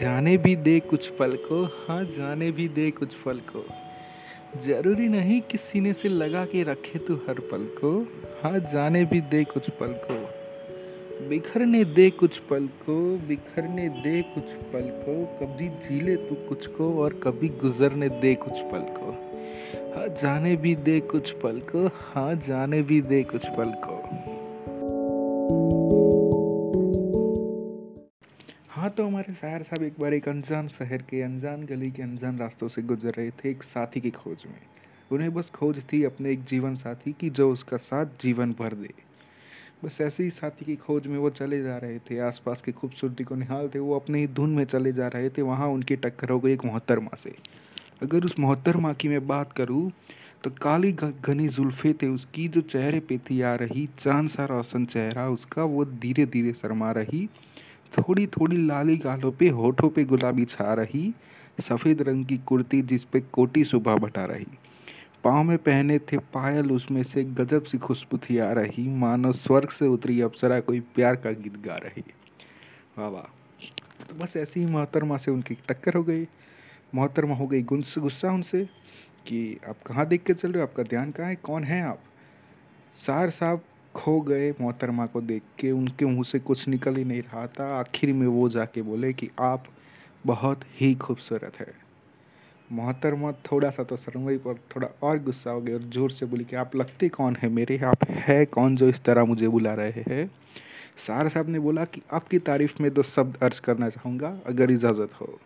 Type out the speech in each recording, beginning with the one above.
जाने भी दे कुछ पल को। हाँ जाने भी दे कुछ पल को। ज़रूरी नहीं कि सीने से लगा के रखे तू हर पल को। हाँ जाने भी दे कुछ पल को। बिखरने दे कुछ पल को, बिखरने दे कुछ पल को। कभी झीले तू कुछ को और कभी गुजरने दे कुछ पल को। हाँ जाने भी दे कुछ पल को। हाँ जाने भी दे कुछ पल को। हाँ तो हमारे शायर साहब एक बार एक अनजान शहर के, अनजान गली के, अनजान रास्तों से गुजर रहे थे एक साथी की खोज में। उन्हें बस खोज थी अपने एक जीवन साथी की, जो उसका साथ जीवन भर दे। बस ऐसे ही साथी की खोज में वो चले जा रहे थे। आसपास की खूबसूरती को निहालते वो अपने ही धुन में चले जा रहे थे। वहाँ उनकी टक्कर हो गई एक मोहतरमा से। अगर उस मोहतरमा की मैं बात करूँ तो काली घनी जुल्फ़े थे उसकी, जो चेहरे पे थी आ रही, चाँद सा रोशन चेहरा, उसका वो धीरे धीरे शर्मा रही। थोड़ी थोड़ी लाली गालों पे, होठों पे गुलाबी छा रही, सफ़ेद रंग की कुर्ती जिस पे कोटी सुबह बटा रही। पाँव में पहने थे पायल, उसमें से गजब सी खुशबू थी आ रही। मानो स्वर्ग से उतरी अप्सरा कोई प्यार का गीत गा रही। वाह वाह। तो बस ऐसी ही मोहतरमा से उनकी टक्कर हो गई। मोहतरमा हो गई गुस्सा उनसे कि आप कहाँ देख के चल रहे हो? आपका ध्यान कहाँ है? कौन है आप? सार साहब खो गए मोहतरमा को देख के, उनके मुँह से कुछ निकल ही नहीं रहा था। आखिर में वो जाके बोले कि आप बहुत ही खूबसूरत है। मोहतरमा थोड़ा सा तो शर्म पर थोड़ा और गुस्सा हो गया और ज़ोर से बोली कि आप लगते कौन है मेरे? आप है कौन जो इस तरह मुझे बुला रहे हैं? सार साहब ने बोला कि आपकी तारीफ़ में दो शब्द अर्ज़ करना चाहूँगा, अगर इजाज़त हो।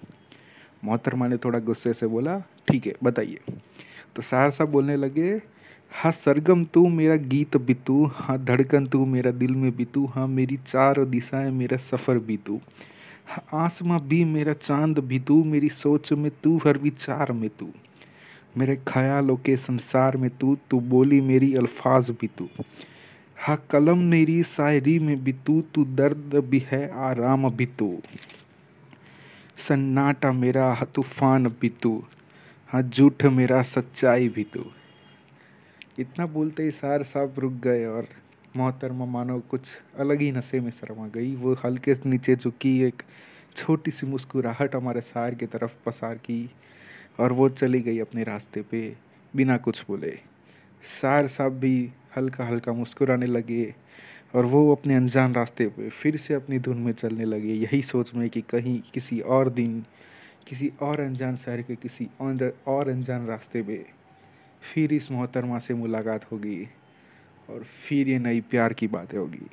मोहतरमा ने थोड़ा गुस्से से बोला, ठीक है, बताइए। तो सार साहब बोलने लगे हाँ सरगम तू मेरा गीत बितू हाँ धड़कन तू मेरा दिल में बितू हाँ मेरी चार दिशाएँ मेरा सफ़र बितू हाँ आसमां भी मेरा चाँद बितू मेरी सोच में तू हर विचार में तू, मेरे ख्यालों के संसार में तू तू बोली मेरी अल्फाज बितू हाँ कलम मेरी शायरी में बितू, तू तू दर्द भी है, आराम बितू सन्नाटा मेरा तूफ़ान बितू हाँ झूठ मेरा सच्चाई बितू इतना बोलते ही सार साहब रुक गए और मोहतरमा मानो कुछ अलग ही नशे में शर्मा गई। वो हल्के से नीचे झुकी, एक छोटी सी मुस्कुराहट हमारे सार की तरफ़ पसार की और वो चली गई अपने रास्ते पे, बिना कुछ बोले। सार साहब भी हल्का हल्का मुस्कुराने लगे और वो अपने अनजान रास्ते पे फिर से अपनी धुन में चलने लगे। यही सोच में कि कहीं किसी और दिन, किसी और अनजान शहर के किसी और अनजान रास्ते पे फिर इस मोहतरमा से मुलाकात होगी और फिर ये नई प्यार की बातें होगी।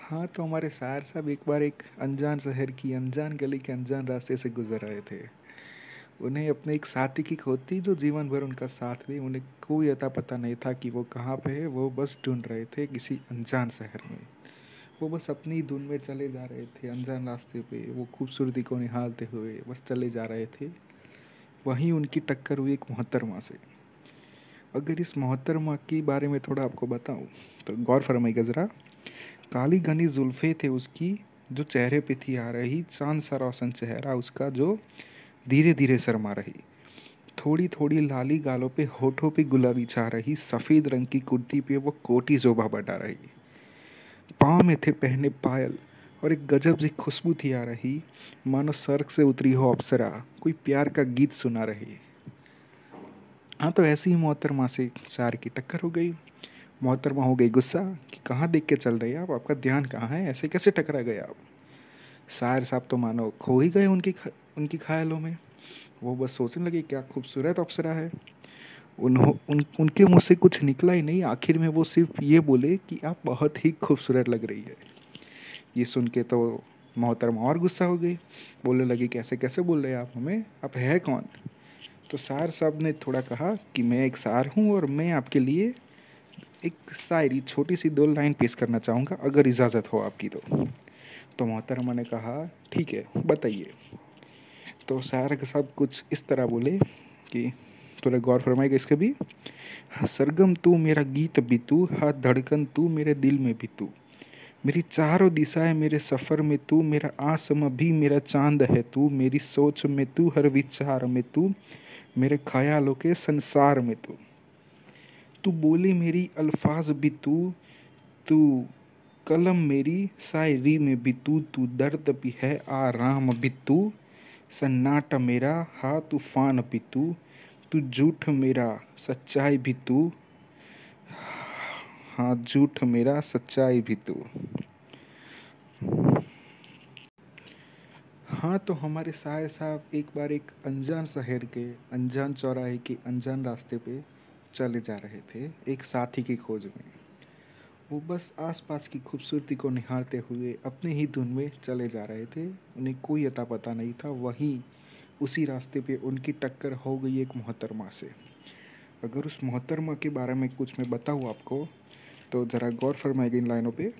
हाँ तो हमारे शायर साहब एक बार एक अनजान शहर की, अनजान गली के अनजान रास्ते से गुजर रहे थे। उन्हें अपने एक साथी की थी जो जीवन भर उनका साथ दे उन्हें कोई अता पता नहीं था कि वो कहाँ पे है, वो बस ढूंढ रहे थे किसी अनजान शहर में। वो बस अपनी धुन में चले जा रहे थे, अनजान रास्ते पे, वो खूबसूरती को निहालते हुए बस चले जा रहे थे। वहीं उनकी टक्कर हुई एक मोहतरमा से। अगर इस मोहतरमा के बारे में थोड़ा आपको बताऊँ तो गौर फरमाइएगा ज़रा काली घनी जुल्फ़े थे उसकी, जो चेहरे पे थी आ रही, चाँद सा रोशन चेहरा उसका जो धीरे धीरे शर्मा रही। थोड़ी थोड़ी लाली गालों पे, होठों पे गुलाबी छा रही, सफ़ेद रंग की कुर्ती पे वो कोटी जोबा बटा रही। पाँव में थे पहने पायल और एक गजब सी खुशबू थी आ रही, मानो सर्क से उतरी हो अप्सरा, कोई प्यार का गीत सुना रही। हाँ तो ऐसी ही मोहतरमा से सार की टक्कर हो गई। मोहतरमा हो गई गुस्सा कि कहाँ देख के चल रहे हैं आप? आपका ध्यान कहाँ है? ऐसे कैसे टकरा गए आप? शायर साहब तो मानो खो ही गए उनकी उनकी ख्यालों में। वो बस सोचने लगे, क्या खूबसूरत अप्सरा है। उन्हों, उन, उनके मुँह से कुछ निकला ही नहीं। आखिर में वो सिर्फ़ ये बोले कि आप बहुत ही खूबसूरत लग रही है। ये सुन के तो मोहतरमा और गुस्सा हो गई। बोलने लगी, कैसे कैसे बोल रहे आप हमें? आप है कौन? तो सार साहब ने थोड़ा कहा कि मैं एक सार हूँ और मैं आपके लिए एक शायरी छोटी सी दो लाइन पेश करना चाहूँगा, अगर इजाज़त हो आपकी तो। तो मोहतरमा ने कहा, ठीक है, बताइए। तो सार साहब कुछ इस तरह बोले कि, थोड़ा गौर फरमाएगा इसके भी हाँ सरगम तू मेरा गीत भी तू हाथ धड़कन तू मेरे दिल में भी तू मेरी चारों दिशाएँ मेरे सफ़र में तू, मेरा आसम भी मेरा चाँद है तू, मेरी सोच में तू, हर विचार में तू। मेरे ख्यालों के संसार में तू। तू बोली मेरी अल्फाज भी तू तू कलम मेरी शायरी में भी तू तू दर्द भी है, आराम भी तू। सन्नाटा मेरा, हा तूफ़ान भी तू तू झूठ मेरा, सच्चाई भी तू। हाँ झूठ मेरा, सच्चाई भी तू। हाँ तो हमारे शायर साहब एक बार एक अनजान शहर के, अनजान चौराहे के, अनजान रास्ते पे चले जा रहे थे, एक साथी की खोज में। वो बस आसपास की खूबसूरती को निहारते हुए अपने ही धुन में चले जा रहे थे। उन्हें कोई अता पता नहीं था, वहीं उसी रास्ते पे उनकी टक्कर हो गई एक मोहतरमा से। अगर उस मोहतरमा के बारे में कुछ मैं बताऊँ आपको तो ज़रा गौर फरमाएगी इन लाइनों पे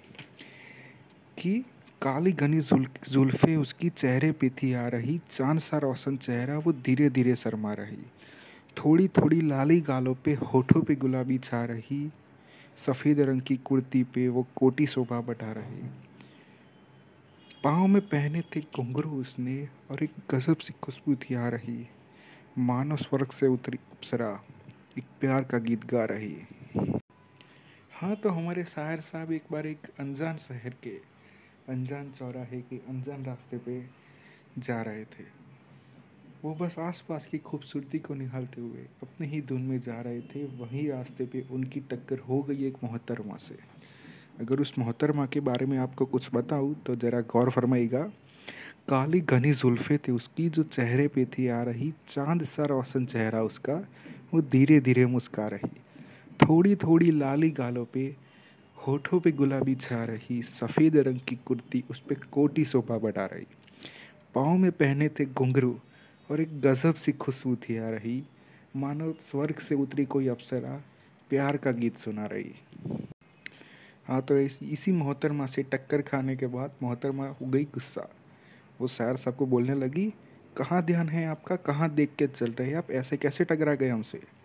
कि काली घनी जुल्फे उसकी चेहरे पे थी आ रही। चाँद सा रोशन चेहरा, वो धीरे धीरे शर्मा रही। थोड़ी थोड़ी लाली गालों पे, होठों पे गुलाबी छा रही। सफ़ेद रंग की कुर्ती पे, वो कोटी शोभा बढ़ा रही। पाँव में पहने थे घुंघरू उसने, और एक गजब सी खुशबू थी आ रही। मानव स्वर्ग से उतरी अप्सरा एक प्यार का गीत गा रही। हाँ तो हमारे शायर साहब एक बार एक अनजान शहर के अनजान चौराहे के अनजान रास्ते पे जा रहे थे। वो बस आसपास की खूबसूरती को निहालते हुए अपने ही धुन में जा रहे थे। वहीं रास्ते पे उनकी टक्कर हो गई एक मोहतरमा से। अगर उस मोहतरमा के बारे में आपको कुछ बताऊँ तो ज़रा गौर फरमाइएगा। काली घनी जुल्फ़े थे उसकी, जो चेहरे पे थी आ रही, चाँद सा रोशन चेहरा उसका, वो धीरे धीरे मुस्का रही। थोड़ी थोड़ी लाली गालों पे होठों पे गुलाबी छा रही सफ़ेद रंग की कुर्ती उस पर कोटी शोभा बढ़ा रही। पाँव में पहने थे घुंघरू और एक गज़ब सी खुशबू थी आ रही। मानो स्वर्ग से उतरी कोई अप्सरा प्यार का गीत सुना रही। हाँ तो इस, इसी मोहतरमा से टक्कर खाने के बाद मोहतरमा हो गई गुस्सा। वो शायर साहब को बोलने लगी कहाँ ध्यान है आपका? कहाँ देख के चल रहे आप? ऐसे कैसे टकरा गए हमसे?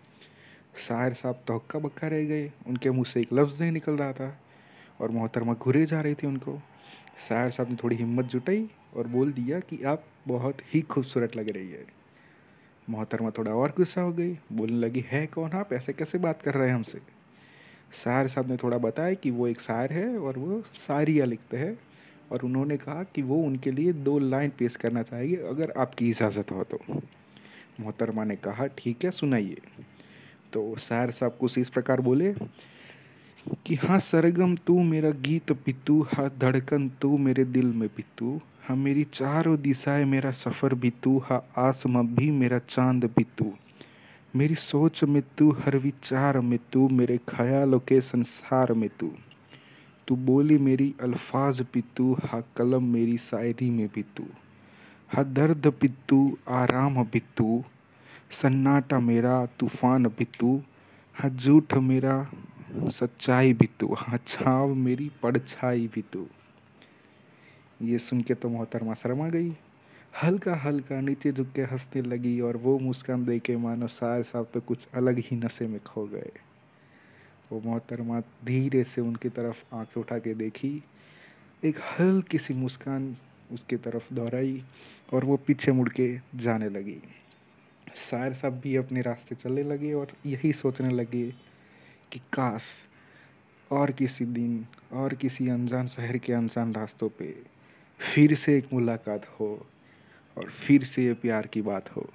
शायर साहब तो हक्का बक्का रह गए। उनके मुँह से एक लफ्ज़ नहीं निकल रहा था और मोहतरमा घुरे जा रही थी उनको। शायर साहब ने थोड़ी हिम्मत जुटाई और बोल दिया कि आप बहुत ही खूबसूरत लग रही है। मोहतरमा थोड़ा और गुस्सा हो गई, बोलने लगी, है कौन आप? ऐसे कैसे बात कर रहे हैं हमसे? शायर साहब ने थोड़ा बताया कि वो एक शायर है और वो शायरिया लिखते हैं और उन्होंने कहा कि वो उनके लिए दो लाइन पेश करना चाहेंगे अगर आपकी इजाज़त हो तो। मोहतरमा ने कहा, ठीक है, सुनाइए। तो शायर साहब कुछ इस प्रकार बोले कि हाँ सरगम, तू मेरा गीत पितू हाँ धड़कन, तू मेरे दिल में पितू हाँ मेरी चारों दिशाएँ मेरा सफ़र भी तू हाँ आसमां भी मेरा चाँद भी तू, मेरी सोच में तू, हर विचार में तू, मेरे ख्यालों के संसार में तू तू बोली मेरी अल्फाज भी तू हाँ कलम मेरी शायरी में भी तू हाँ दर्द भी तू, आराम भी तू सन्नाटा मेरा, तूफ़ान भी तू हाँ झूठ मेरा, सच्चाई भी तू हाँ छाव मेरी परछाई भी तू ये सुन के तो मोहतरमा शर्मा गई। हल्का हल्का नीचे झुक के हंसने लगी और वो मुस्कान दे के मानो सार साहब तो कुछ अलग ही नशे में खो गए। वो मोहतरमा धीरे से उनकी तरफ़ आँखें उठा के देखी। एक हल्की सी मुस्कान उसकी तरफ़ दोहराई और वो पीछे मुड़ के जाने लगी। शायर साहब भी अपने रास्ते चलने लगे और यही सोचने लगे कि काश और किसी दिन और किसी अनजान शहर के अनजान रास्तों पे फिर से एक मुलाकात हो और फिर से ये प्यार की बात हो।